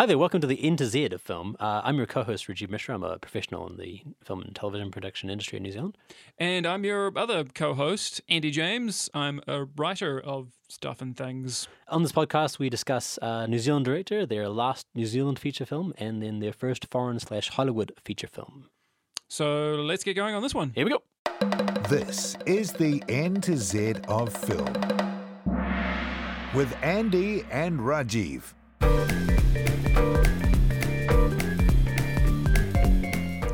Hi there, welcome to the N to Z of film. Uh, I'm your co-host Rajeev Mishra. I'm a professional in the film and television production industry in New Zealand. And I'm your other co host, Andy James. I'm a writer of stuff and things. On this podcast, we discuss uh, New Zealand director, their last New Zealand feature film, and then their first foreign slash Hollywood feature film. So let's get going on this one. Here we go. This is the N to Z of film with Andy and Rajeev.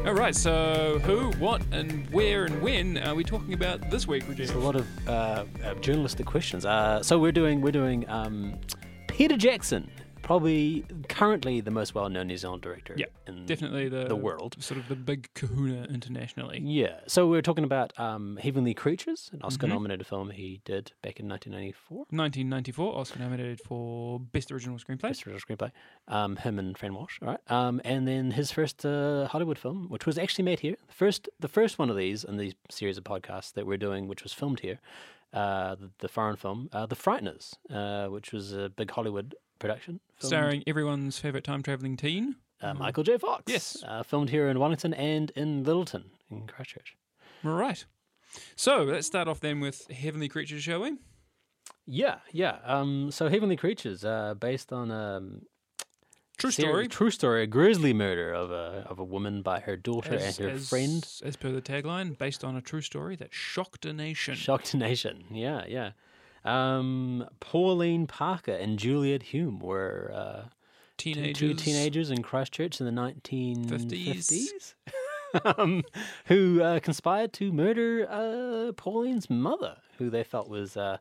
All right, so who, what, and where and when are we talking about this week, There's a lot of uh, uh, journalistic questions. Uh, so we're doing we're doing um, Peter Jackson, probably currently the most well-known New Zealand director. Yeah, in Definitely the, the world. Sort of the big kahuna internationally. Yeah. So we're talking about um, Heavenly Creatures, an Mm-hmm. Oscar-nominated film he did back in 1994. 1994, Oscar nominated for Best Original Screenplay. Best original screenplay. Um, him and Fran Walsh. All right. Um, and then his first uh, Hollywood film, which was actually made here. The first, the first one of these in these series of podcasts that we're doing, which was filmed here, uh, the, the foreign film, uh, The Frighteners, uh, which was a big Hollywood production. filmed, Starring everyone's favourite time travelling teen. uh, Michael J. Fox. Yes. Uh, filmed here in Wellington and in Lyttelton in Christchurch. Right. So let's start off then with Heavenly Creatures, shall we? Yeah, yeah. Um, so Heavenly Creatures, uh, based on um, True story. True story. A grisly murder of a of a woman by her daughter As, and her as- friend. As per the tagline, based on a true story that shocked a nation. Shocked a nation. Yeah, yeah. Um, Pauline Parker and Juliet Hulme were uh, Teenagers. two teenagers in Christchurch in the 1950s. 50s. um, who uh, conspired to murder uh, Pauline's mother, who they felt was uh,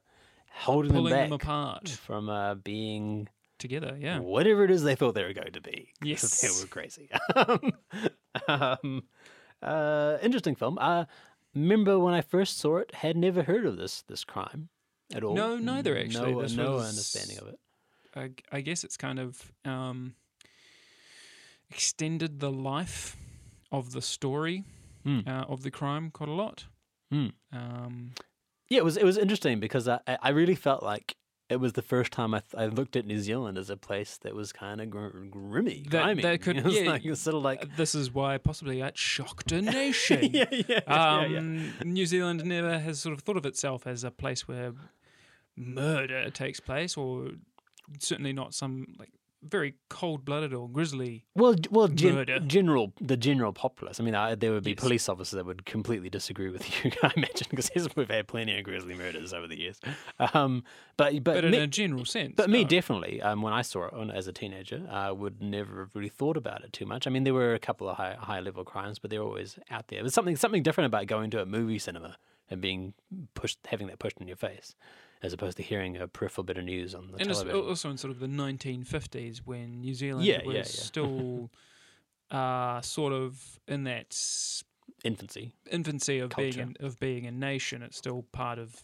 holding Pulling them them back apart from uh, being together, yeah. whatever it is they thought they were going to be. Yes. they were crazy. um, uh, interesting film. Uh, remember when I first saw it, had never heard of this this crime at all. No, neither, actually. No, This no was- understanding of it. I, I guess it's kind of um, extended the life of the story Hmm. uh, of the crime quite a lot. Hmm. Um, Yeah, it was it was interesting because I I really felt like it was the first time I, th- I looked at New Zealand as a place that was kind of gr- grimmy, That- grimy. that could- it was yeah, like, it sort of like this is why possibly it shocked a nation. yeah, yeah, yeah, yeah, yeah. Um, New Zealand never has sort of thought of itself as a place where murder takes place, or certainly not some like very cold-blooded or grisly. Well, well, gen- Murder. general the general populace. I mean, I, there would be Yes. police officers that would completely disagree with you. I imagine because we've had plenty of grisly murders over the years. Um, but but, But in me, a general sense, but me definitely. Um, when I saw it as a teenager, I would never have really thought about it too much. I mean, there were a couple of high high level crimes, but they're always out there. There's something something different about going to a movie cinema and being pushed, having that pushed in your face, as opposed to hearing a peripheral bit of news on the and television. also in sort of the 1950s when New Zealand Yeah, was yeah, yeah. still uh, sort of in that Infancy. infancy of being an, of being a nation. It's still part of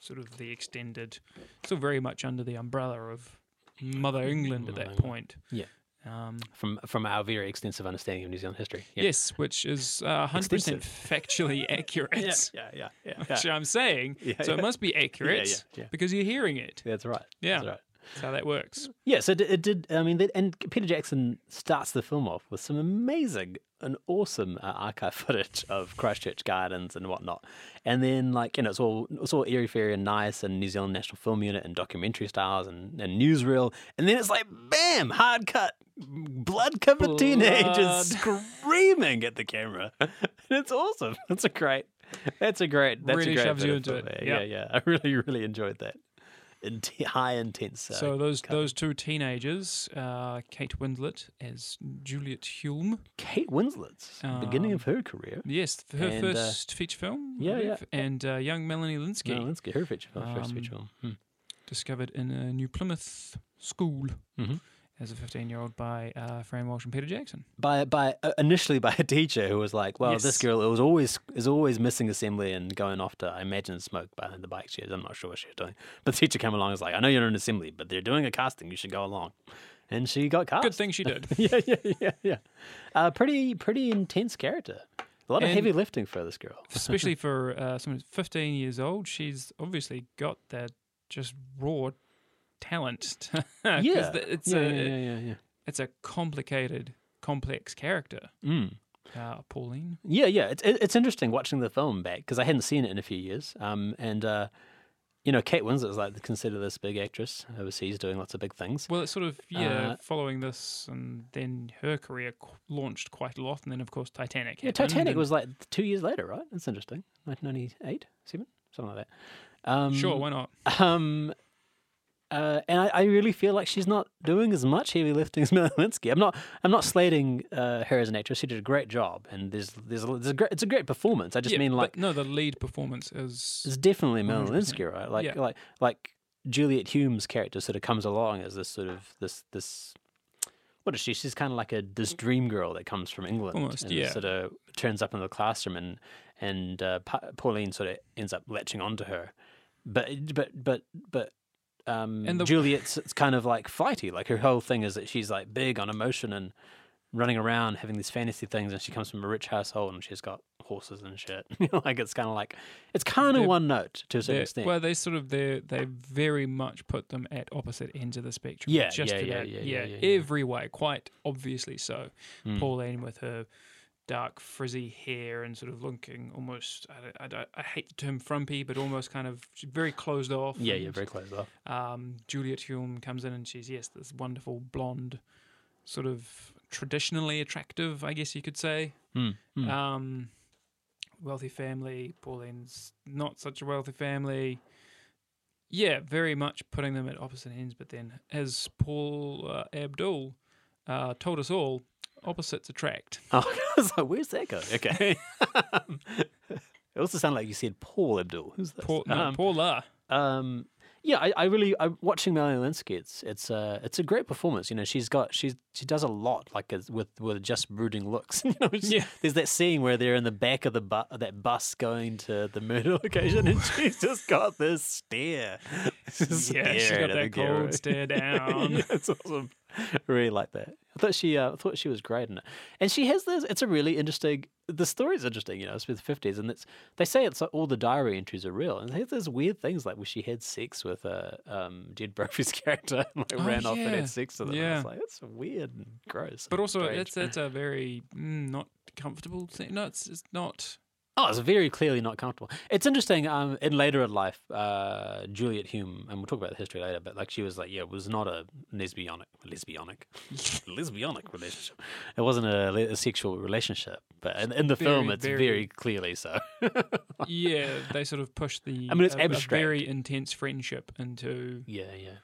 sort of the extended, still very much under the umbrella of Mother England at that England. point. Yeah. Um, From from our very extensive understanding of New Zealand history. Yeah. Yes, which is uh, 100% Extensive. factually accurate. Yeah, yeah, yeah, yeah. Which I'm saying, Yeah, so it must be accurate because you're hearing it. That's right. Yeah. That's right. That's how that works. Yeah, so it, it did. I mean, and Peter Jackson starts the film off with some amazing and awesome uh, archive footage of Christchurch Gardens and whatnot, and then like you know, it's all it's all airy fairy and nice, and New Zealand National Film Unit and documentary styles and, and newsreel, and then it's like bam, hard cut, blood covered teenagers screaming at the camera, and it's awesome. That's a great. That's a great. That's Really a great shoves you into it. Yeah. Yeah, yeah. I really, really enjoyed that. Int- high intense. Uh, so those those two teenagers, uh, Kate Winslet as Juliet Hulme. Kate Winslet's beginning Um, of her career. Yes, her And, uh, first feature film. Yeah, yeah. And uh, young Melanie Lynskey, let's her feature film, first Um, feature film. Hmm. discovered in a New Plymouth school Mhm. As a 15 year old by uh, Fran Walsh and Peter Jackson. By by uh, initially by a teacher who was like, "Well, Yes. this girl was always is always missing assembly and going off to I imagine smoke behind the bike she is. I'm not sure what she was doing, but the teacher came along and was like, "I know you're in assembly, but they're doing a casting. You should go along." And she got cast. Good thing she did. yeah, yeah, yeah, yeah. Uh, pretty pretty intense character. A lot of And- heavy lifting for this girl. Especially for uh, someone who's 15 years old, she's obviously got that just raw talent. yeah, it's yeah, a, yeah, yeah, yeah, it's a complicated, complex character. Mm. Uh, Pauline. Yeah, yeah. It's it's interesting watching the film back because I hadn't seen it in a few years. Um, and uh, you know, Kate Winslet is like considered this big actress overseas, doing lots of big things. Well, it's sort of yeah, Uh, following this, and then her career qu- launched quite a lot, and then of course Titanic. Yeah, Titanic was like two years later, right? That's interesting. 1998, seven, something like that. Um, sure. Why not? Um, uh, and I, I really feel like she's not doing as much heavy lifting as Melanie I'm not. I'm not slating uh, her as an actress. She did a great job, and there's there's a, there's a great, it's a great performance. I just Yeah, mean like no, the lead performance is it's definitely Melanie 100%. Lynskey, right? Like Yeah. like like Juliet Hulme's character sort of comes along as this sort of this this. What is she? She's kind of like a this dream girl that comes from England, Almost, and yeah. Sort of turns up in the classroom, and and uh, Pa- Pauline sort of ends up latching onto her, but but but but um, And the- Juliet's it's kind of like flighty. Like her whole thing is that she's like big on emotion and running around having these fantasy things, and she comes from a rich household and she's got horses and shit. You know, like it's kind of like it's kind of one note to a certain extent. well, they sort of they they very much put them at opposite ends of the spectrum. Yeah, just yeah, yeah, yeah, yeah, every way, quite obviously so. Mm. Pauline with her dark frizzy hair and sort of looking almost I, I, I hate the term frumpy, but almost kind of very closed off. yeah, yeah, very close off. um, Juliet Hulme comes in and she's yes, this wonderful blonde, sort of traditionally attractive, I guess you could say. Mm. Mm. Um, wealthy family. Pauline's not such a wealthy family. Yeah, very much putting them at opposite ends. But then, as Paul uh, Abdul uh, told us all, opposites attract. Oh, I was like, where's that going? Okay. it also sounded like you said Paul Abdul. Who's this? Paul, no, um, Paula. um, yeah, I, I really, I'm watching Melanie Lynskey. It's it's uh, it's a great performance. You know, she's got she's she does a lot like with with just brooding looks. you know, Yeah. there's that scene where they're in the back of the bu- that bus going to the murder location, and she's just got this stare. Yeah, she's got that cold camera. stare down. yeah, it's awesome. I really like that. I thought she, uh, I thought she was great in it, and she has this. It's a really interesting. The story's interesting, you know. It's with fifties, and it's they say it's like all the diary entries are real, and they have those weird things like where she had sex with uh, um, Jed Brophy's character, and like Oh, ran off and had sex with him. Yeah. It's like it's weird and gross. But and also, strange. it's it's a very mm, not comfortable thing. No, it's, it's not. Oh, it's very clearly not comfortable. It's interesting. Um, in later in life, uh, Juliet Hulme, and we'll talk about the history later, but like she was like, yeah, it was not a lesbianic, lesbianic, lesbianic relationship. It wasn't a, le- a sexual relationship, but in, in the film, it's very, very- clearly so. Yeah, they sort of push the. I mean, it's a- a very intense friendship into yeah, yeah.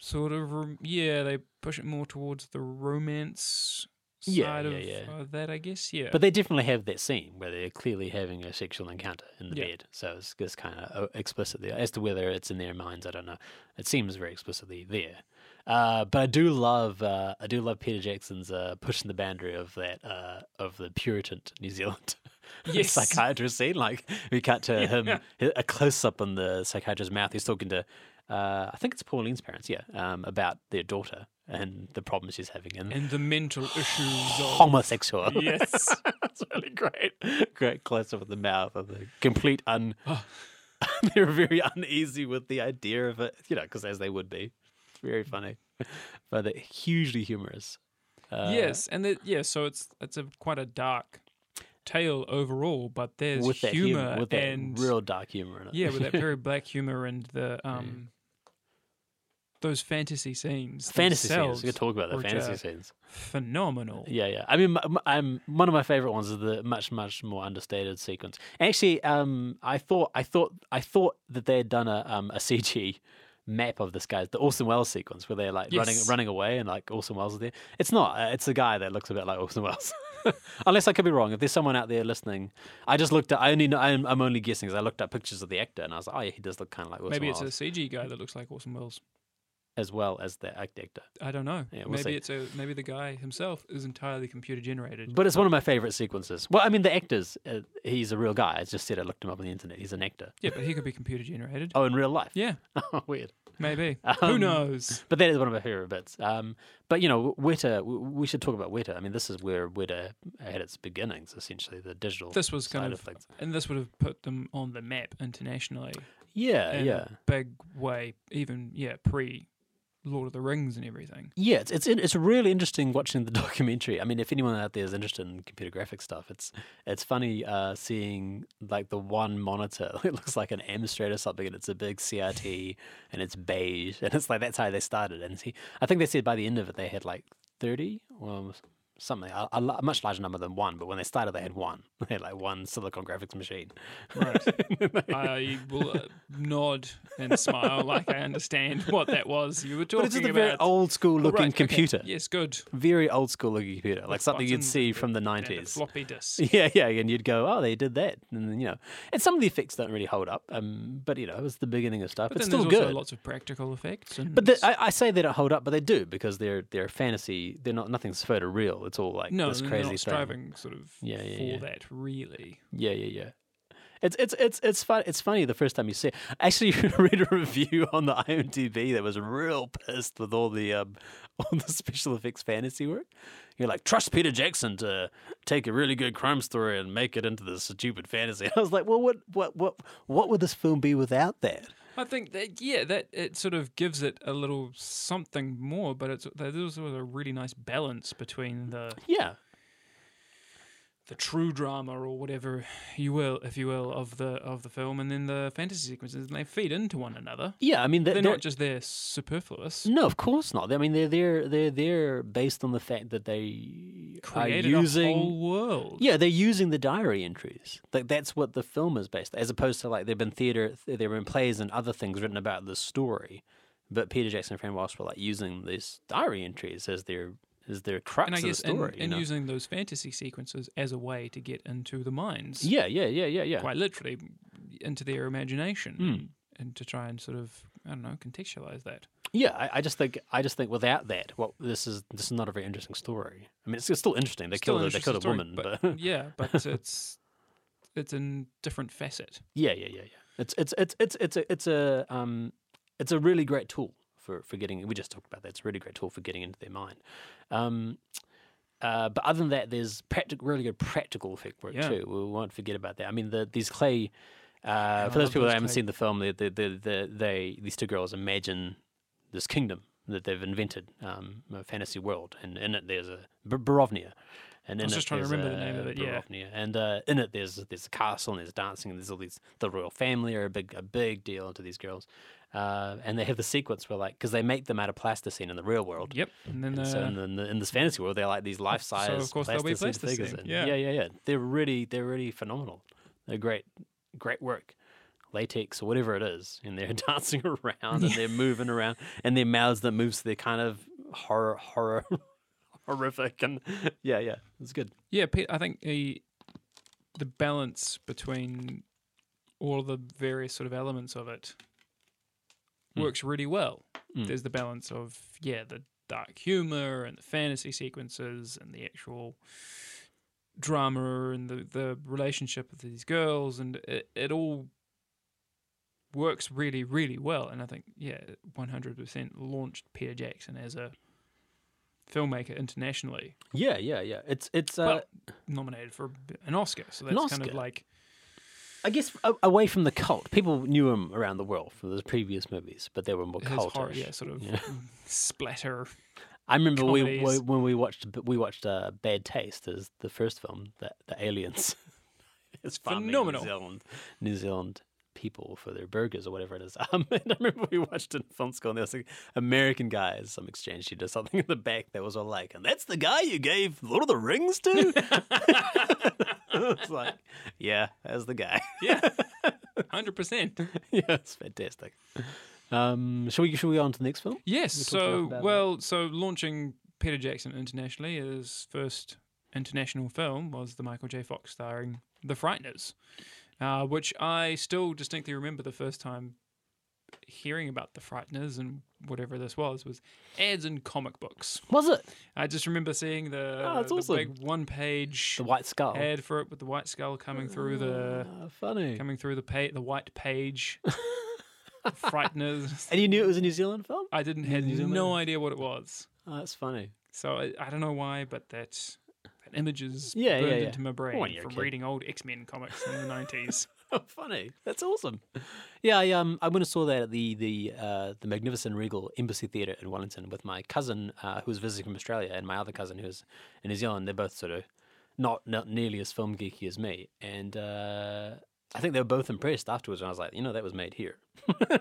sort of yeah they push it more towards the romance Yeah, side yeah, of yeah. uh, that i guess yeah But they definitely have that scene where they're clearly having a sexual encounter in the Yeah. bed. So it's, it's kind of explicit there. As to whether it's in their minds, I don't know. It seems very explicitly there. Uh, but I do love, uh, I do love Peter Jackson's uh, pushing the boundary of that uh, of the Puritan New Zealand Yes. psychiatrist scene. Like we cut to him a close up on the psychiatrist's mouth. He's talking to, uh, I think it's Pauline's parents, yeah, um, about their daughter and the problems she's having and, and the mental issues of homosexual. yes That's really great. Great close up of the mouth of the complete un. Oh. They're very uneasy with the idea of it, you know, because as they would be. It's very funny, but they're hugely humorous. Uh, yes and the, yeah so it's it's a quite a dark tale overall but there's with humor, humor, with and real dark humor in it. yeah with that very black humor and the um those fantasy scenes fantasy scenes. We could talk about the fantasy scenes. phenomenal Yeah, yeah. I mean, I'm one of my favorite ones is the much, much more understated sequence. Actually, um, I thought, I thought, I thought that they had done a um a CG map of this guy's the Orson Welles sequence where they're like running Yes. running away and like Orson Welles is there. It's not. Uh, it's a guy that looks a bit like Orson Welles. Unless I could be wrong. If there's someone out there listening, I just looked at. I only know. I'm, I'm only guessing because I looked at pictures of the actor and I was like, oh yeah, he does look kind of like Orson maybe it's a cg guy that looks like orson welles as well as the actor. I don't know. Yeah, we'll maybe see. it's a maybe the guy himself is entirely computer generated. But it's one of my favorite sequences. Well, I mean, the actor's uh, he's a real guy. I just said I looked him up on the internet. He's an actor. Yeah, but he could be computer generated. Oh, in real life. Yeah, Oh, weird. maybe. Who Um, knows? But that is one of my favorite bits. Um, but you know, Weta. We should talk about Weta. I mean, this is where Weta had its beginnings, essentially, the digital. This was side kind of of, things. and this would have put them on the map internationally Yeah, in yeah, a big way. Even yeah, pre Lord of the Rings and everything. Yeah, it's it's it's really interesting watching the documentary. I mean, if anyone out there is interested in computer graphics stuff, it's it's funny uh, seeing like the one monitor. It looks like an Amstrad or something, and it's a big CRT, and it's beige, and it's like that's how they started. And see, I think they said by the end of it they had like thirty, well, something a, a, much larger number than one. But when they started, they had one. They had like one Silicon graphics machine. Right. I will uh, nod and smile like I understand what that was. You were But talking it's just a about very old school Oh, looking right, okay. computer. Yes, good. Very old school looking computer, like something you'd see from the nineties. floppy disk. Yeah, yeah, and you'd go, oh, they did that, and then, you know, and some of the effects don't really hold up. Um, but you know, it was the beginning of stuff. But it's still there's good. also lots of practical effects. And but the, I, I say they don't hold up, but they do because they're they're fantasy. They're not nothing's photoreal. It's all like no, this crazy not thing. striving sort of Yeah, yeah, for yeah. that really. Yeah, yeah, yeah. It's it's it's it's fun. It's funny the first time you see it. I actually read a review on the IMDb that was real pissed with all the um, all the special effects fantasy work. You're like, trust Peter Jackson to take a really good crime story and make it into this stupid fantasy. I was like, well, what what what what would this film be without that? I think that yeah, that it sort of gives it a little something more, but it's there's also a really nice balance between the Yeah, the true drama or whatever you will, if you will, of the of the film, and then the fantasy sequences, and they feed into one another. yeah. I mean, They're, they're, not just there superfluous. No, of course not. I mean, they're they're they're they're based on the fact that they Created are using a whole world. Yeah, they're using the diary entries. Like that's what the film is based, as opposed to like there've been theater, there have been plays and other things written about the story, but Peter Jackson and Fran Walsh were like using these diary entries as their as their crux and I of the story. and, and using those fantasy sequences as a way to get into the minds, yeah, yeah, yeah, yeah, yeah. quite literally, into their imagination, Mm. and, to try and sort of I don't know contextualize that. Yeah, I, I just think I just think without that, well, this is this is not a very interesting story. I mean, it's, it's still interesting. They Still killed a, they killed a interesting woman, story, but, yeah, but it's it's a different facet. Yeah, yeah, yeah, yeah. It's it's it's it's it's a it's a um it's a really great tool for for getting. We just talked about that. It's a really great tool for getting into their mind. Um, uh, but other than that, there's really good practical effect work Yeah. too. We won't forget about that. I mean, the these clay. Uh, for those people that haven't clay- seen the film, they, they, they, they, they these two girls imagine this kingdom that they've invented, um, a fantasy world, and in it there's a Borovnia. And I was just trying to remember the name a of it, yeah. And uh, in it there's there's a castle and there's dancing and there's all these the royal family are a big a big deal to these girls, uh, and they have the sequence where like because they make them out of plasticine in the real world. Yep, and then And so uh, in, the, in, the, in this fantasy world, they're like these life size of course they'll be plasticine figures. yeah. yeah, yeah, yeah. They're really they're really phenomenal. They're great, great work. Latex or whatever it is, and they're dancing around and they're moving around, and their mouths that move, so they're kind of horror, horror, horrific, and yeah, yeah, it's good. yeah, Pete, I think the the balance between all the various sort of elements of it. Works really well. Mm. There's the balance of yeah, the dark humor and the fantasy sequences and the actual drama and the the relationship of these girls and it, it all works really really well and I think yeah 100% launched Peter Jackson as a filmmaker internationally Yeah, yeah, yeah. It's it's. Uh, nominated for an Oscar. So that's kind of like I guess away from the cult, people knew him around the world from those previous movies, but they were more cultish. yeah, sort of Yeah. splatter. I remember we, we when we watched we watched uh, Bad Taste as the first film, the, the aliens. it's phenomenal. New Zealand, New Zealand people for their burgers or whatever it is. Um, and I remember we watched it in film school, and there was like American guys, some exchange student or something in the back that was all like, "And that's the guy you gave Lord of the Rings to." it's like, yeah, that's the guy. Yeah, hundred percent. yeah, it's fantastic. Um, shall we shall we go on to the next film? Yes. So well, so launching Peter Jackson internationally, his first international film was the Michael J. Fox starring The Frighteners, uh, which I still distinctly remember the first time hearing about The Frighteners and whatever this was was ads in comic books. Was it I just remember seeing the, Oh, the awesome. big one page the White Skull? ad for it with the white skull coming through the Ah, funny. coming through the pa- the white page. Frighteners. And you knew it was a New Zealand film? I didn't had New Zealand? no idea what it was. Oh, that's funny. So I, I don't know why, but that that image is Yeah, yeah, burned yeah. into my brain you're from kid. reading old X Men comics in the nineties. Funny. That's awesome. Yeah, I um I went and saw that at the the uh, the Magnificent Regal Embassy Theatre in Wellington with my cousin uh, who was visiting from Australia and my other cousin who was in New Zealand. They're both sort of not not nearly as film geeky as me, and uh, I think they were both impressed afterwards. And I was like, you know, that was made here.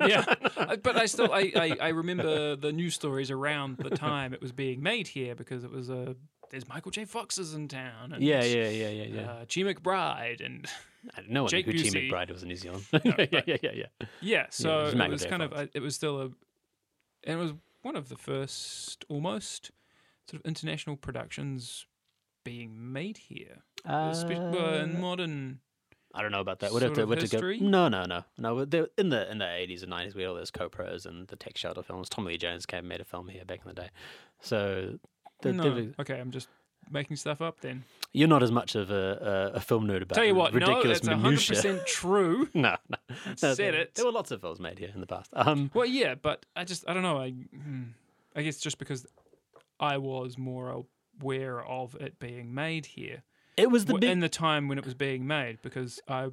yeah, but I still I, I, I remember the news stories around the time it was being made here because it was a there's Michael J. Fox's in town. And, Yeah, yeah, yeah, yeah, yeah. Uh, G. McBride and I no one Jake knew who T. Busey. McBride was in New Zealand. yeah, yeah, yeah, yeah, yeah. yeah, so was it was J. kind of a, it was still a and it was one of the first almost sort of international productions being made here, especially in Uh, modern. I don't know about that. We'd have to, we'd have to go. No, no, no, no. In the in the eighties and nineties, we had all those co-pros and the tech shelter films. Tommy Lee Jones came and made a film here back in the day. So the, no, the- okay, I'm just making stuff up then. you're not as much of a, a, a film nerd about Tell you the what, no, ridiculous that's 100 minutia. true. no, no, no. said there, it. There were lots of films made here in the past. Um, Well, yeah, but I just I don't know. I hmm, I guess just because I was more aware of it being made here it was the w- big. in the time when it was being made because I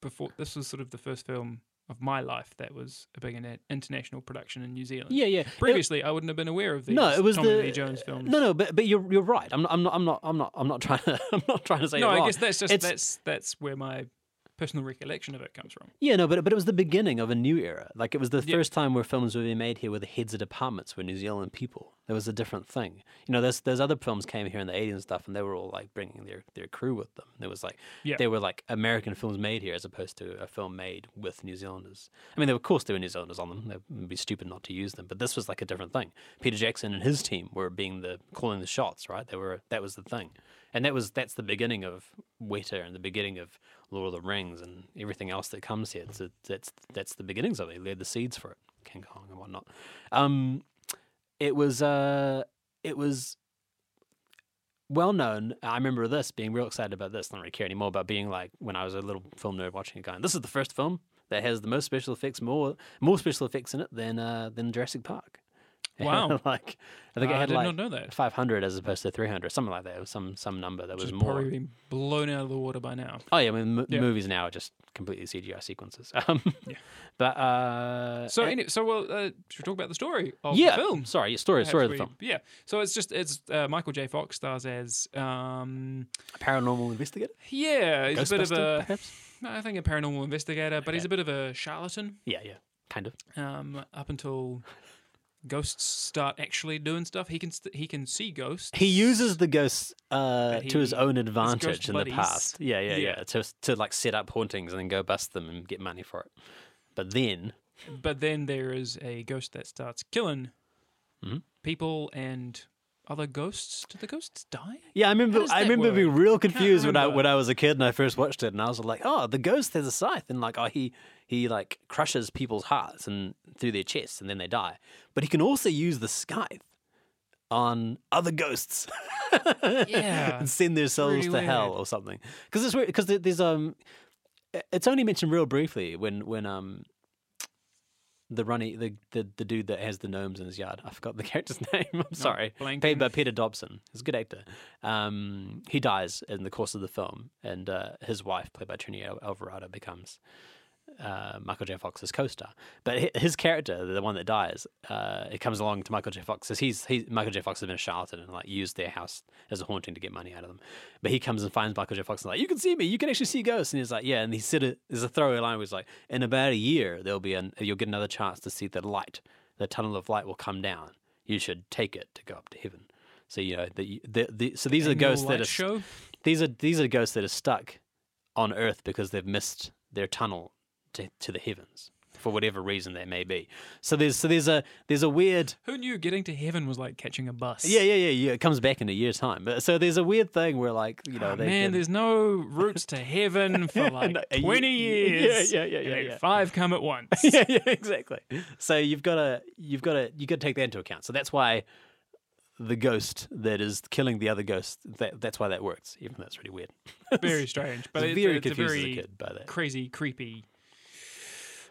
before this was sort of the first film of my life that was a big international production in New Zealand. yeah, yeah. It- Previously, I wouldn't have been aware of these. no, it was Tommy the Lee Jones films. No, no, but but you're you're right. I'm not I'm not I'm not I'm not I'm not trying to I'm not trying to say no, it I wrong. guess that's just It's- that's that's where my personal recollection of it comes from. Yeah, no, but but it was the beginning of a new era. Like it was the Yeah. first time where films were being made here, where the heads of departments were New Zealand people. There was a different thing. You know, there's there's other films came here in the '80s and stuff, and they were all like bringing their their crew with them. There was like Yeah. they were like American films made here as opposed to a film made with New Zealanders. I mean, there, of course there were New Zealanders on them. It would be stupid not to use them. But this was like a different thing. Peter Jackson and his team were being the calling the shots, right? They were that was the thing, and that was that's the beginning of Weta and the beginning of Lord of the Rings and everything else that comes here. It's, that's that's the beginnings of it. They laid the seeds for it, King Kong and whatnot. Um, it was uh, it was well known. I remember this being real excited about this. Don't really care anymore about being like when I was a little film nerd watching it, going, "This is the first film that has the most special effects, more more special effects in it than uh, than Jurassic Park." Wow. like I think I it had did like not know that. 500 as opposed to 300, something like that. It was some some number that was Which more. probably been blown out of the water by now. Oh yeah, I mean, m- Yeah. movies now are just completely CGI sequences. Um, Yeah. But uh, So, uh, any, so well, uh, should we talk about the story of yeah, the film? Sorry, story, story of the film. Yeah. So it's just it's uh, Michael J. Fox stars as um Paranormal investigator, yeah he's a bit of a perhaps. I think a paranormal investigator, but he's a bit of a charlatan. Yeah, yeah, kind of. Um, up until ghosts start actually doing stuff, he can st- he can see ghosts. He uses the ghosts uh, But to his own advantage in the past. Yeah, yeah, yeah, Yeah. To to like set up hauntings and then go bust them and get money for it. But then, but then there is a ghost that starts killing Mhm. people and other ghosts. Do the ghosts die? yeah, I remember. I remember being real confused when I when I was a kid and I first watched it, and I was like, "Oh, the ghost has a scythe," and like, oh, he he like crushes people's hearts and through their chests, and then they die. But he can also use the scythe on other ghosts. Yeah, and send their souls to hell or something. Because it's weird. Because there's um, it's only mentioned real briefly when when um. The runny, the, the the dude that has the gnomes in his yard. I forgot the character's name. I'm sorry. blanking. Played by Peter Dobson. He's a good actor. Um, he dies in the course of the film, and uh, his wife, played by Trini Alvarado, becomes uh, Michael J. Fox's co-star. But his character, the one that dies, uh, it comes along to Michael J. Fox. Says he's he, Michael J. Fox has been a charlatan and like used their house as a haunting to get money out of them. But he comes and finds Michael J. Fox and like, you can see me, you can actually see ghosts. And he's like, yeah. And he said. There's a throwaway line where he's like, in about a year there'll be an you'll get another chance to see the light. The tunnel of light will come down. You should take it to go up to heaven. So you know the the, the so these are Annual ghosts that are show. these are these are ghosts that are stuck on Earth because they've missed their tunnel to, to the heavens for whatever reason that may be. So there's so there's a there's a weird Who knew getting to heaven was like catching a bus? yeah yeah yeah yeah it comes back in a year's time. But so there's a weird thing where like you know Oh, they man, can- there's no routes to heaven for like no, a ye- 20 years. yeah, yeah, yeah, yeah, yeah. Five come at once. yeah yeah exactly. So you've got to you've got to you got to take that into account. So that's why the ghost that is killing the other ghost that that's why that works. Even though it's really weird. very strange. But I was it's, very it's a confused very as a kid by that. crazy, creepy,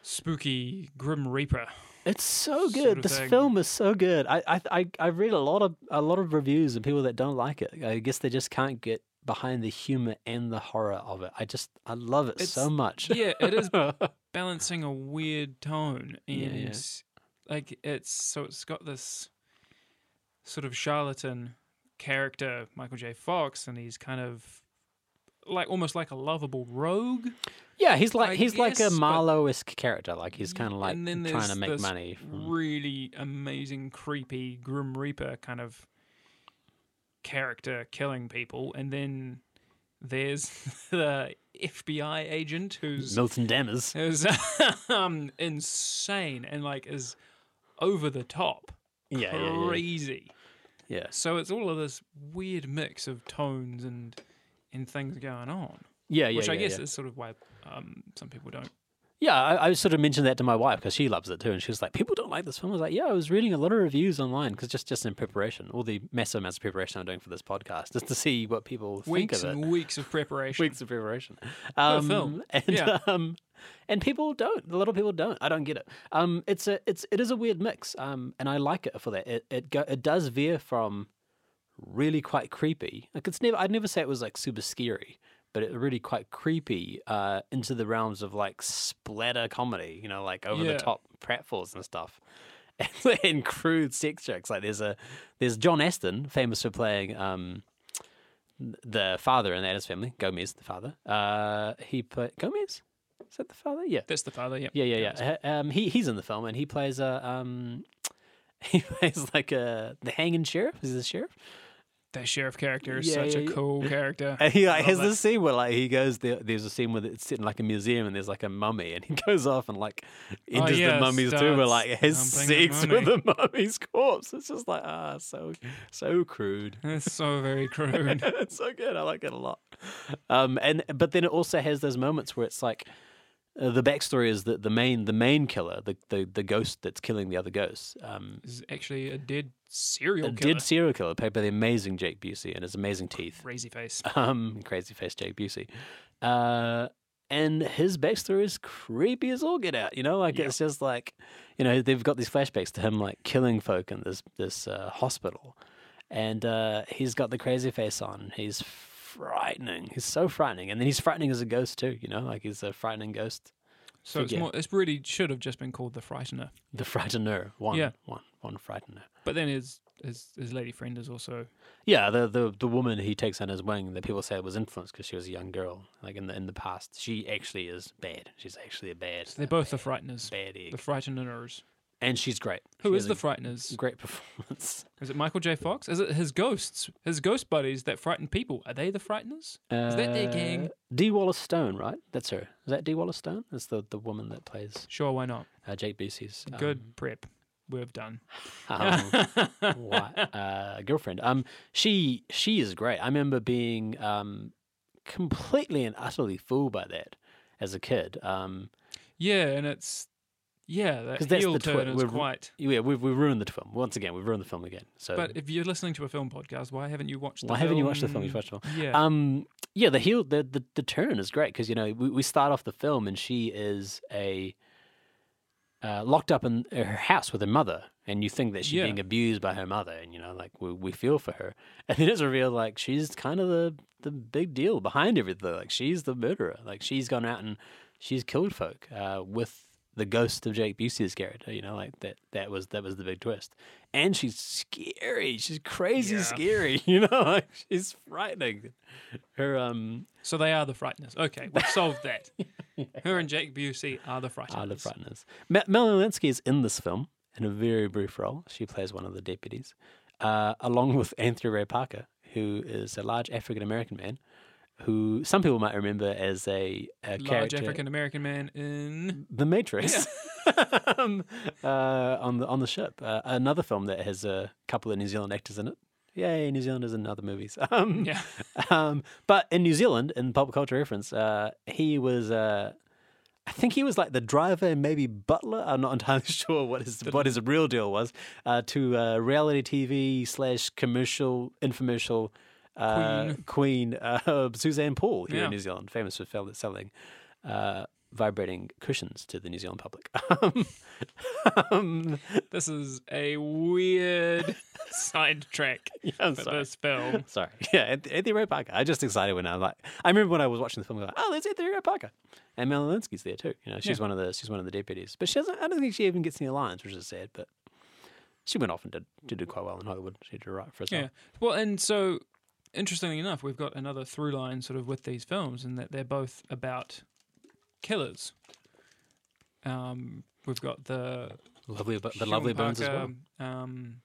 spooky, grim reaper. It's so sort good. of This thing. film is so good. I, I I I read a lot of a lot of reviews and people that don't like it. I guess they just can't get behind the humor and the horror of it. I just I love it so much. yeah, it is balancing a weird tone and Yeah, yeah. like it's so it's got this sort of charlatan character michael j fox and he's kind of like almost like a lovable rogue Yeah, he's like I he's like a guess, Marlowe-esque character. Like he's kind of like trying to make money. From... really amazing creepy grim reaper kind of character killing people and then there's the fbi agent who's Milton Dammers, who's um, insane and like is over the top, Yeah, yeah, yeah. crazy. yeah. So it's all of this weird mix of tones and and things going on, Yeah, yeah, which I yeah, guess yeah. is sort of why um, some people don't. Yeah, I, I sort of mentioned that to my wife because she loves it too, and she was like, "People don't like this film." I was like, "Yeah, I was reading a lot of reviews online because just just in preparation, all the massive amounts of preparation I'm doing for this podcast, just to see what people Weeks think of it. weeks of preparation. Weeks of preparation. Um, film. and Yeah. um, and people don't. A lot of people don't. I don't get it. Um, it's a it's it is a weird mix. Um, and I like it for that. It it go, it does veer from really quite creepy. Like it's never. I'd never say it was like super scary, but it really quite creepy. Uh, into the realms of like splatter comedy. You know, like over Yeah. the top pratfalls and stuff. And, and crude sex jokes. Like there's a there's John Astin, famous for playing um, the father in the Addams family, Gomez, the father. Uh, he put Gomez. Is that the father? Yeah. That's the father. Yeah. Yeah, yeah, yeah. Uh, Um, he he's in the film and he plays a um, he plays like a the hanging sheriff. Is the sheriff? That sheriff character is Yeah, such yeah, a yeah. cool character. And he like has this scene where like he goes there. There's a scene where it's sitting like a museum and there's like a mummy and he goes off and like enters Oh, yeah, the mummy's tomb and like has humping the with the mummy's corpse. It's just like ah, so so crude. It's so very crude. it's so good. I like it a lot. Um, and but then it also has those moments where it's like uh, the backstory is that the main the main killer, the, the the ghost that's killing the other ghosts, um, is actually a dead serial a killer. dead serial killer played by the amazing Jake Busey and his amazing teeth. Crazy face. Um, crazy face Jake Busey. Uh, and his backstory is creepy as all get out. You know, like Yeah. it's just like, you know, they've got these flashbacks to him like killing folk in this this uh, hospital, and uh, he's got the crazy face on. He's frightening. He's so frightening, and then he's frightening as a ghost too. You know, like he's a frightening ghost. So it's more. It's really should have just been called the Frightener. The frightener. One. Yeah. One. One frightener. But then his his his lady friend is also Yeah, the the the woman he takes on his wing that people say was influenced because she was a young girl, like in the in the past. She actually is bad. She's actually a bad. they're both the Frighteners. bad egg, The Frighteners. And she's great. Who She is the Frighteners? Great performance. Is it Michael J. Fox? Is it his ghosts? His ghost buddies that frighten people? Are they the Frighteners? Is that their gang? Dee Wallace Stone, right? That's her. Is that Dee Wallace Stone? That's the the woman that plays Sure, why not? uh, Jake Busey's Good prep. We've done. um, um, wi- uh, girlfriend. Um, she she is great. I remember being um completely and utterly fooled by that as a kid. Um, Yeah, and it's yeah, that that's heel the twi- turn is we're- quite. yeah, we've we've ruined the film once again. We've ruined the film again. So But if you're listening to a film podcast, why haven't you watched? the film? why haven't you watched the film? You watched the film. Yeah, Um, yeah, the heel, the, the the turn is great because you know we, we start off the film and she is a uh, locked up in her house with her mother, and you think that she's Yeah. being abused by her mother, and you know like we we feel for her, and then it's revealed like she's kind of the the big deal behind everything. Like she's the murderer. Like she's gone out and she's killed folk uh, with the ghost of Jake Busey's character. You know, like that that was that was the big twist, and she's scary. She's crazy Yeah. scary. You know, like she's frightening. Her um so they are the Frighteners. Okay, we've solved that. Her and Jake Busey are the Frighteners. are the frighteners. Me- Melanie Lynskey is in this film in a very brief role. She plays one of the deputies, uh, along with Anthony Ray Parker, who is a large African American man, who some people might remember as a, a Large character. African American man in. The Matrix, um, uh, on the on the ship. Uh, another film that has a couple of New Zealand actors in it. Yay, New Zealanders in other movies. Um, Yeah, um, but in New Zealand, in pop culture reference, uh, he was. Uh, I think he was like the driver and maybe butler. I'm not entirely sure what his what his real deal was uh, to uh, reality TV slash commercial infomercial uh, Queen. Queen uh, Suzanne Paul here Yeah. in New Zealand, famous for selling uh, vibrating cushions to the New Zealand public. Um, um, This is a weird sidetrack yeah, I'm for sorry. this film. Sorry. Yeah, Anth- Anthony Ray Parker. I just excited when I like. I remember when I was watching the film. Like, oh, there's Anthony Ray Parker, and Melanie Lynskey's there too. You know, she's Yeah. one of the she's one of the deputies, but she doesn't. I don't think she even gets any lines, which is sad. But she went off and did did do quite well in Hollywood. She did right for herself. Yeah. Well, and so interestingly enough, we've got another through line sort of with these films, in that they're both about killers. Um, we've got the Lovely, the Sean lovely bones as well. Um,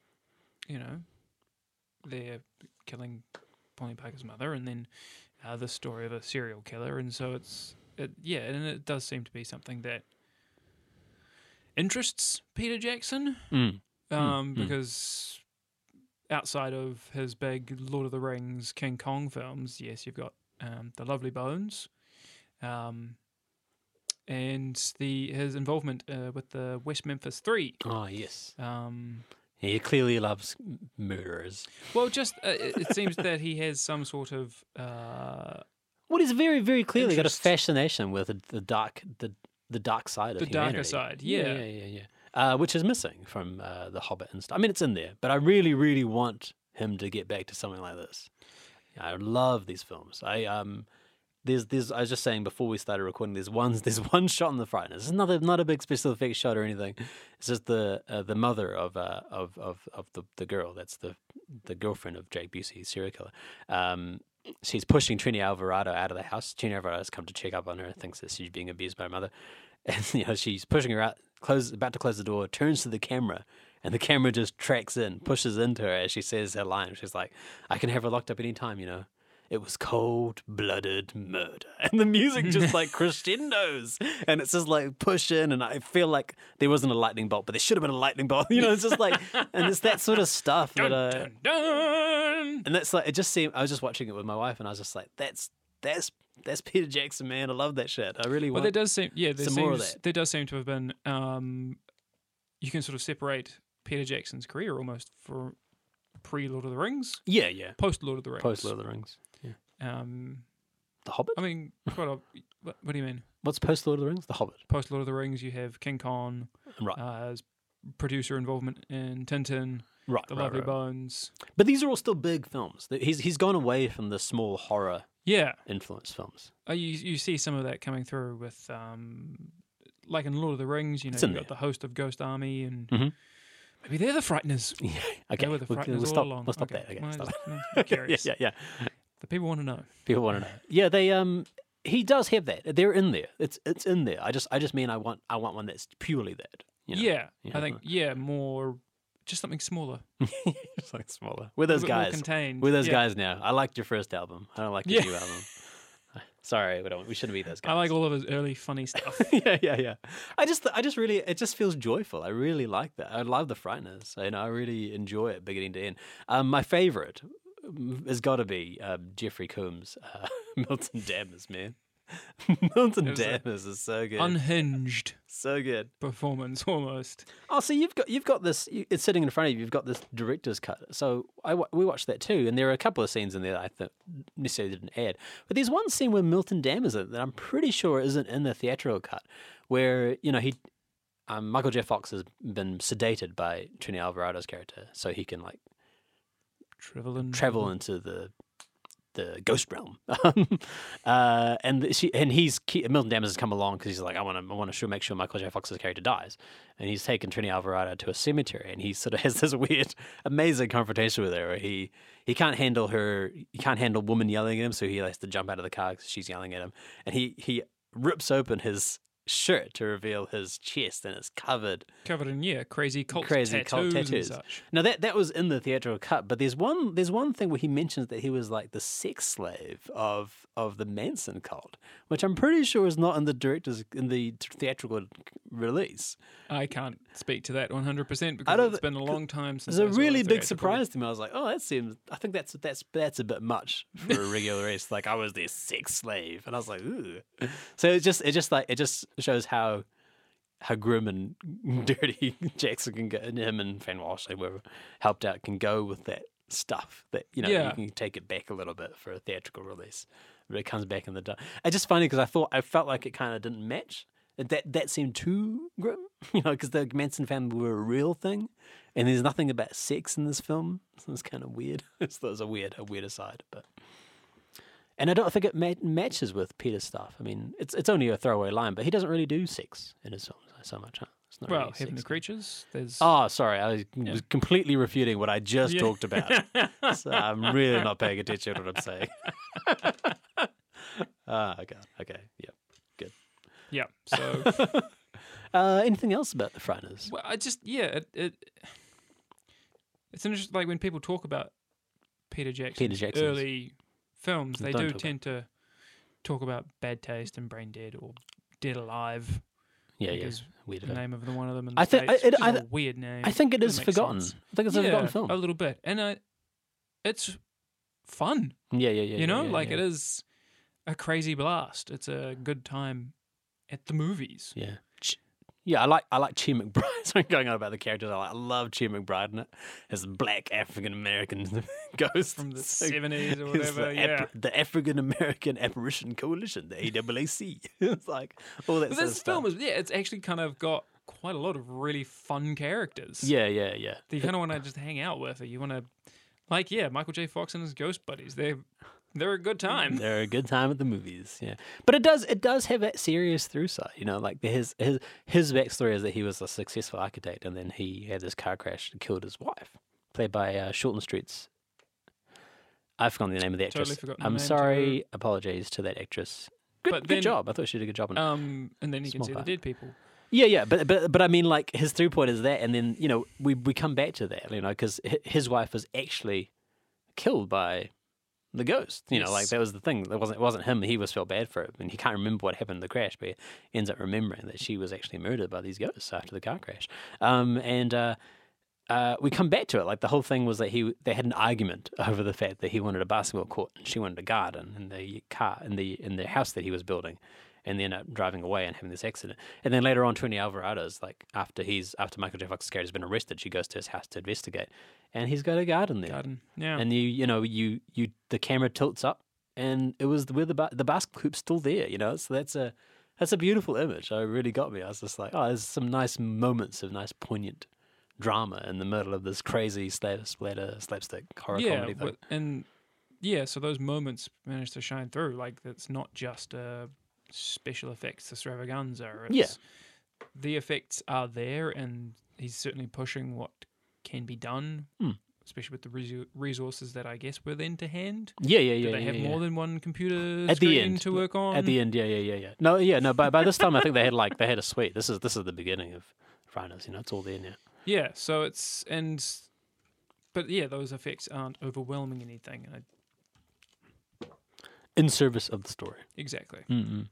you know, they're killing Pauline Parker's mother, and then uh, the story of a serial killer, and so it's it, yeah, and it does seem to be something that interests Peter Jackson, Mm. um, mm. because outside of his big Lord of the Rings, King Kong films, yes, you've got um, the Lovely Bones. Um, and the his involvement uh, with the West Memphis Three, Oh yes, um, he clearly loves murderers. Well, just uh, it, it seems that he has some sort of uh, Well, he's very, very clearly got a fascination with the, the dark, the the dark side of The darker humanity. side, yeah, yeah. yeah, yeah, yeah. Uh, which is missing from uh, the Hobbit and stuff. I mean, it's in there, but I really, really want him to get back to something like this. I love these films. I um, there's there's I was just saying before we started recording. There's one there's one shot in the Frighteners. It's not a, not a big special effects shot or anything. It's just the uh, the mother of uh, of of of the the girl. That's the the girlfriend of Jake Busey, serial killer. Um, she's pushing Trini Alvarado out of the house. Trini Alvarado has come to check up on her, thinks that she's being abused by her mother, and you know she's pushing her out, close about to close the door, turns to the camera, and the camera just tracks in, pushes into her as she says her line. She's like, "I can have her locked up any time," you know. It was cold blooded murder. And the music just like crescendos. And it's just like push in. And I feel like there wasn't a lightning bolt, but there should have been a lightning bolt. You know, it's just like, and it's that sort of stuff that, dun, uh, dun, dun. and that's like, it just seemed, I was just watching it with my wife and I was just like, that's, that's, that's Peter Jackson, man. I love that shit. I really Well, there does seem yeah, there some more of seems that. there does seem to have been um, you can sort of separate Peter Jackson's career almost for pre Lord of the Rings, Yeah, yeah. post Lord of the Rings. Post Lord of the Rings. Yeah. Um, The Hobbit? I mean, quite a, what, what do you mean? What's post Lord of the Rings? The Hobbit. Post Lord of the Rings, you have King Kong Right. uh, as producer involvement in Tintin, right. The right, Lovely right. Bones. But these are all still big films. He's, he's gone away from the small horror Yeah, influence films. Uh, you you see some of that coming through with um, like in Lord of the Rings, you know, It's in you've got there. the host of Ghost Army, and Mhm. maybe they're the frighteners. Yeah. Okay. They were the we'll, frighteners we'll all stop. along. We'll stop Okay, that. Okay. well, stop. just, no, I'm yeah, yeah, yeah. The people want to know. People want to know. Yeah, they um he does have that. They're in there. It's it's in there. I just I just mean I want I want one that's purely that. You know? yeah, yeah, I think yeah, more just something smaller, something smaller. We're those guys. contained. We're those yeah. guys now. I liked your first album. I don't like your Yeah. new album. Sorry, we don't. We shouldn't be those guys. I like all of his early funny stuff. yeah, yeah, yeah. I just, I just really, it just feels joyful. I really like that. I love the Frighteners. You know, I really enjoy it beginning to end. Um, my favorite has got to be um, Jeffrey Combs, uh, Milton Dammers, man. Milton It was a Dammers is so good, Unhinged so good. performance almost. Oh, so you've got you've got this. you- It's sitting in front of you. You've got this director's cut. So I we watched that too, and there are a couple of scenes in there that I thought necessarily didn't add. But there's one scene where Milton in that I'm pretty sure isn't in the theatrical cut, where you know he. Um, Michael J. Fox has been sedated by Trini Alvarado's character, so he can like Travel and travel into the the ghost realm. uh, and she and he's Milton Dammers has come along because he's like, I want to I want to sure make sure Michael J. Fox's character dies, and he's taken Trini Alvarado to a cemetery, and he sort of has this weird, amazing confrontation with her. Where he he can't handle her, he can't handle woman yelling at him, so he has to jump out of the car because she's yelling at him, and he he rips open his shirt to reveal his chest, and it's covered covered in yeah, crazy cult crazy tattoos, cult tattoos. and such. Now that that was in the theatrical cut, but there's one there's one thing where he mentions that he was like the sex slave of of the Manson cult, which I'm pretty sure is not in the director's in the theatrical release. I can't speak to that 100 percent because it's been a long time since. It's a I saw really big surprise to me. I was like, oh, that seems. I think that's that's that's a bit much for a regular race. Like I was their sex slave, and I was like, ooh. So it just it just like it just shows how how grim and dirty Jackson can go, and him and Fran Walsh, they were helped out, can go with that stuff that you know Yeah. you can take it back a little bit for a theatrical release, but it comes back in the dark. It's just funny because I thought I felt like it kind of didn't match. That that seemed too grim, you know, because the Manson family were a real thing, and there's nothing about sex in this film, so it's kind of weird. so it was a weird, a weird aside, but. And I don't think it ma- matches with Peter's stuff. I mean, it's it's only a throwaway line, but he doesn't really do sex in his films so much. Huh? It's not Well, really Heavenly sex. Creatures. There's Oh, sorry, I was completely refuting what I just Yeah. talked about. so I'm really not paying attention to what I'm saying. Ah, okay, okay, yeah. Good. Yeah. So Uh, anything else about the Frighteners? well, I just yeah, it, it it's interesting. Like when people talk about Peter Jackson, Peter Jackson's. early films, they Don't do talk tend to talk about Bad Taste and Brain Dead or Dead Alive. Yeah, yeah, is weird. The name of the one of them. In the I think- States, it- which is I- a weird name. I think it is forgotten. sense. I think it's a forgotten film. a little bit, and I, it's fun. yeah, yeah, yeah. you know, yeah, like yeah. it is a crazy blast. It's a good time at the movies. Yeah. Yeah, I like I like Chi McBride. Sorry, going on about the characters. I, like, I love Chi McBride in it as black African American ghost From the 70s or whatever, The, yeah. the African American Apparition Coalition, the AAAC. it's like all that. Stuff. But sort this film is yeah, it's actually kind of got quite a lot of really fun characters. Yeah, yeah, yeah. that you kind of want to just hang out with, or you want to, like, yeah, Michael J. Fox and his ghost buddies. They they're a good time. They're a good time at the movies, yeah. But it does it does have that serious through side, you know. Like his his his backstory is that he was a successful architect, and then he had this car crash and killed his wife, played by uh, Shortland Street's. I've forgotten the name of the actress. Totally forgotten I'm sorry. Apologies to that actress. Good, But good job. I thought she did a good job. In. Um, and then you can see part. the dead people. Yeah, yeah, but but but I mean, like his through point is that, and then you know we we come back to that, you know, because his wife was actually killed by the ghost. You know, like that was the thing. It wasn't it wasn't him. He was felt bad for it, and he can't remember what happened in the crash, but he ends up remembering that she was actually murdered by these ghosts after the car crash. Um, and uh, uh, we come back to it. Like the whole thing was that he they had an argument over the fact that he wanted a basketball court and she wanted a garden in the car in the in the house that he was building, and then driving away and having this accident. And then later on, Trini Alvarado's like after he's after Michael J. Fox's character has been arrested, she goes to his house to investigate, and he's got a garden there. Garden. Yeah. And you you know you you the camera tilts up, and it was where the ba- the basketball hoop's still there. You know, so that's a that's a beautiful image. It really got me. I was just like, oh, there's some nice moments of nice poignant drama in the middle of this crazy slap, splatter slapstick horror yeah, comedy thing. and yeah, so those moments managed to shine through. Like it's not just a special effects extravaganza. It's, Yeah. the effects are there, and he's certainly pushing what can be done, Hmm. especially with the resu- resources that I guess were then to hand. yeah, yeah, Did yeah. they yeah, have yeah. more than one computer At the end, to work on? At the end, yeah, yeah, yeah, yeah. No, yeah, no. By by this time, I think they had like they had a suite. This is this is the beginning of Fridays. You know, it's all there now. Yeah, so it's and but yeah, those effects aren't overwhelming anything. And I, In service of the story. exactly. Mm-mm.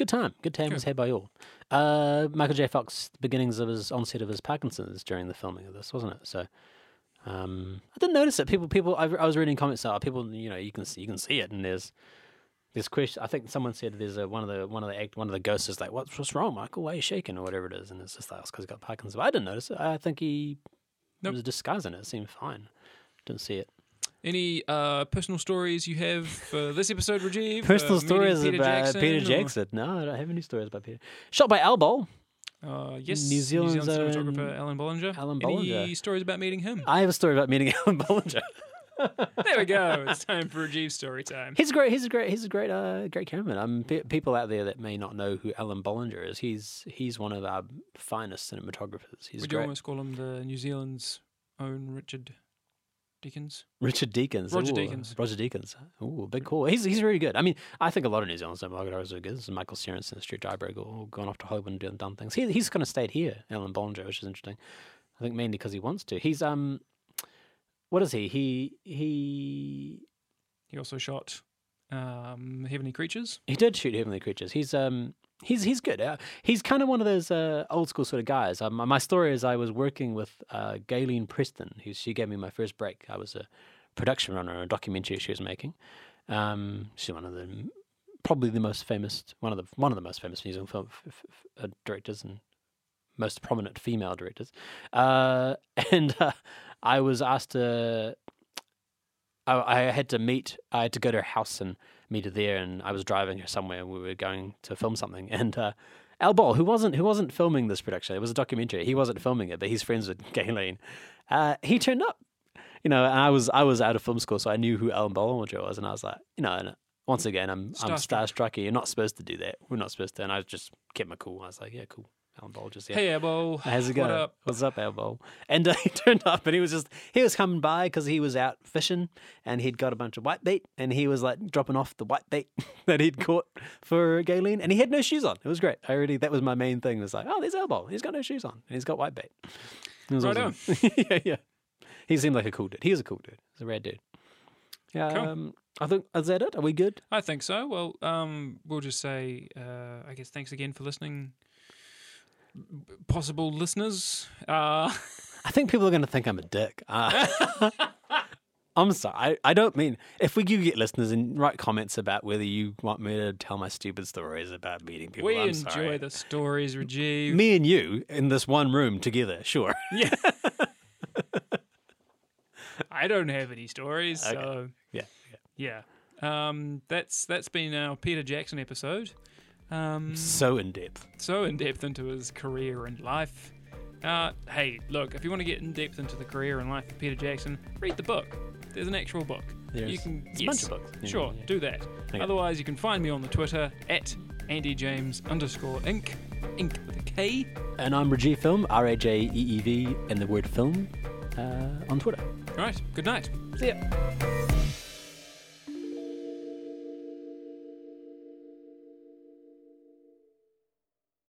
Good time. Good time was had by all. Uh, Michael J. Fox, beginnings of his onset of his Parkinson's during the filming of this, wasn't it? So, um, I didn't notice it. People, people. I, I was reading comments. Oh, people, you know, you can see, you can see it, and there's, this question. I think someone said there's a one of the one of the act one of the ghosts is like, what's what's wrong, Michael? Why are you shaking or whatever it is? And it's just like because he's got Parkinson's. But I didn't notice it. I think he Nope. was disguising it. It seemed fine. Didn't see it. Any uh, personal stories you have for this episode, Rajeev? Personal Uh, stories Peter about Jackson Peter or- Jackson. No, I don't have any stories about Peter. Shot by Al Ball. Uh, yes, New Zealand's Zealand cinematographer Alan Bollinger. Alan Bollinger. Any stories about meeting him? I have a story about meeting Alan Bollinger. there we go. It's time for Rajeev's story time. He's a great. He's a great. He's a great. Uh, great cameraman. Um, pe- people out there that may not know who Alan Bollinger is. He's he's one of our finest cinematographers. He's Would you great. almost call him the New Zealand's own Richard Dickens? Richard Deakins. Roger Ooh, Deakins. Roger Deakins. Ooh, big call. He's he's really good. I mean, I think a lot of New Zealand cinematographers are good. Michael Seresin, Stuart Dryburgh, all gone off to Hollywood and done things. He, he's kind of stayed here, Alan Bollinger, which is interesting. I think mainly because he wants to. He's um, what is he? He he He also shot um, Heavenly Creatures. He did shoot Heavenly Creatures. He's um he's he's good. Uh, he's kind of one of those uh, old school sort of guys. Um, my story is I was working with uh, Gaylene Preston, who she gave me my first break. I was a production runner on a documentary she was making. Um, she's one of the probably the most famous one of the one of the most famous New Zealand film f- f- uh, directors and most prominent female directors. Uh, and uh, I was asked to I had to meet. I had to go to her house and meet her there, and I was driving her somewhere. We were going to film something, and uh, Al Ball, who wasn't who wasn't filming this production, it was a documentary. He wasn't filming it, but he's friends with Gaylene. Uh, he turned up, you know, and I was I was out of film school, so I knew who Alan Bollinger was, and I was like, you know, and once again, I'm I'm Starstruck. starstruck. You're not supposed to do that. We're not supposed to, and I just kept my cool. I was like, yeah, cool. Alan Bollinger's here. Hey, Ebo. How's it going? What up? What's up, elbow? And uh, he turned up, and he was just he was coming by because he was out fishing, and he'd got a bunch of white bait, and he was like dropping off the white bait that he'd caught for Gaylene, and he had no shoes on. It was great. I really that was my main thing. Was like, oh, there's elbow. He's got no shoes on, and he's got white bait. Right awesome. yeah, yeah. He seemed like a cool dude. He was a cool dude. He's a rad dude. Yeah. Cool. Um, I think is that it? Are we good? I think so. Well, um, we'll just say, uh, I guess, thanks again for listening, possible listeners. Uh, I think people are going to think I'm a dick. Uh, I'm sorry. I, I don't mean if we do get listeners and write comments about whether you want me to tell my stupid stories about meeting people. we I'm enjoy sorry. the stories, Rajeev. Me and you in this one room together, sure. Yeah. I don't have any stories, Okay. so Yeah. yeah. Um, that's that's been our Peter Jackson episode. Um, So in depth. so in depth into his career and life. Uh, hey, look, if you want to get in depth into the career and life of Peter Jackson, read the book. There's an actual book. There's you can it's a bunch of books. Yeah, sure, yeah. do that. Okay. Otherwise, you can find me on the Twitter at Andy James underscore Inc. Inc with a K. And I'm Rajeev Film, R A J E E V, and the word film uh, on Twitter. All right. Good night. See ya.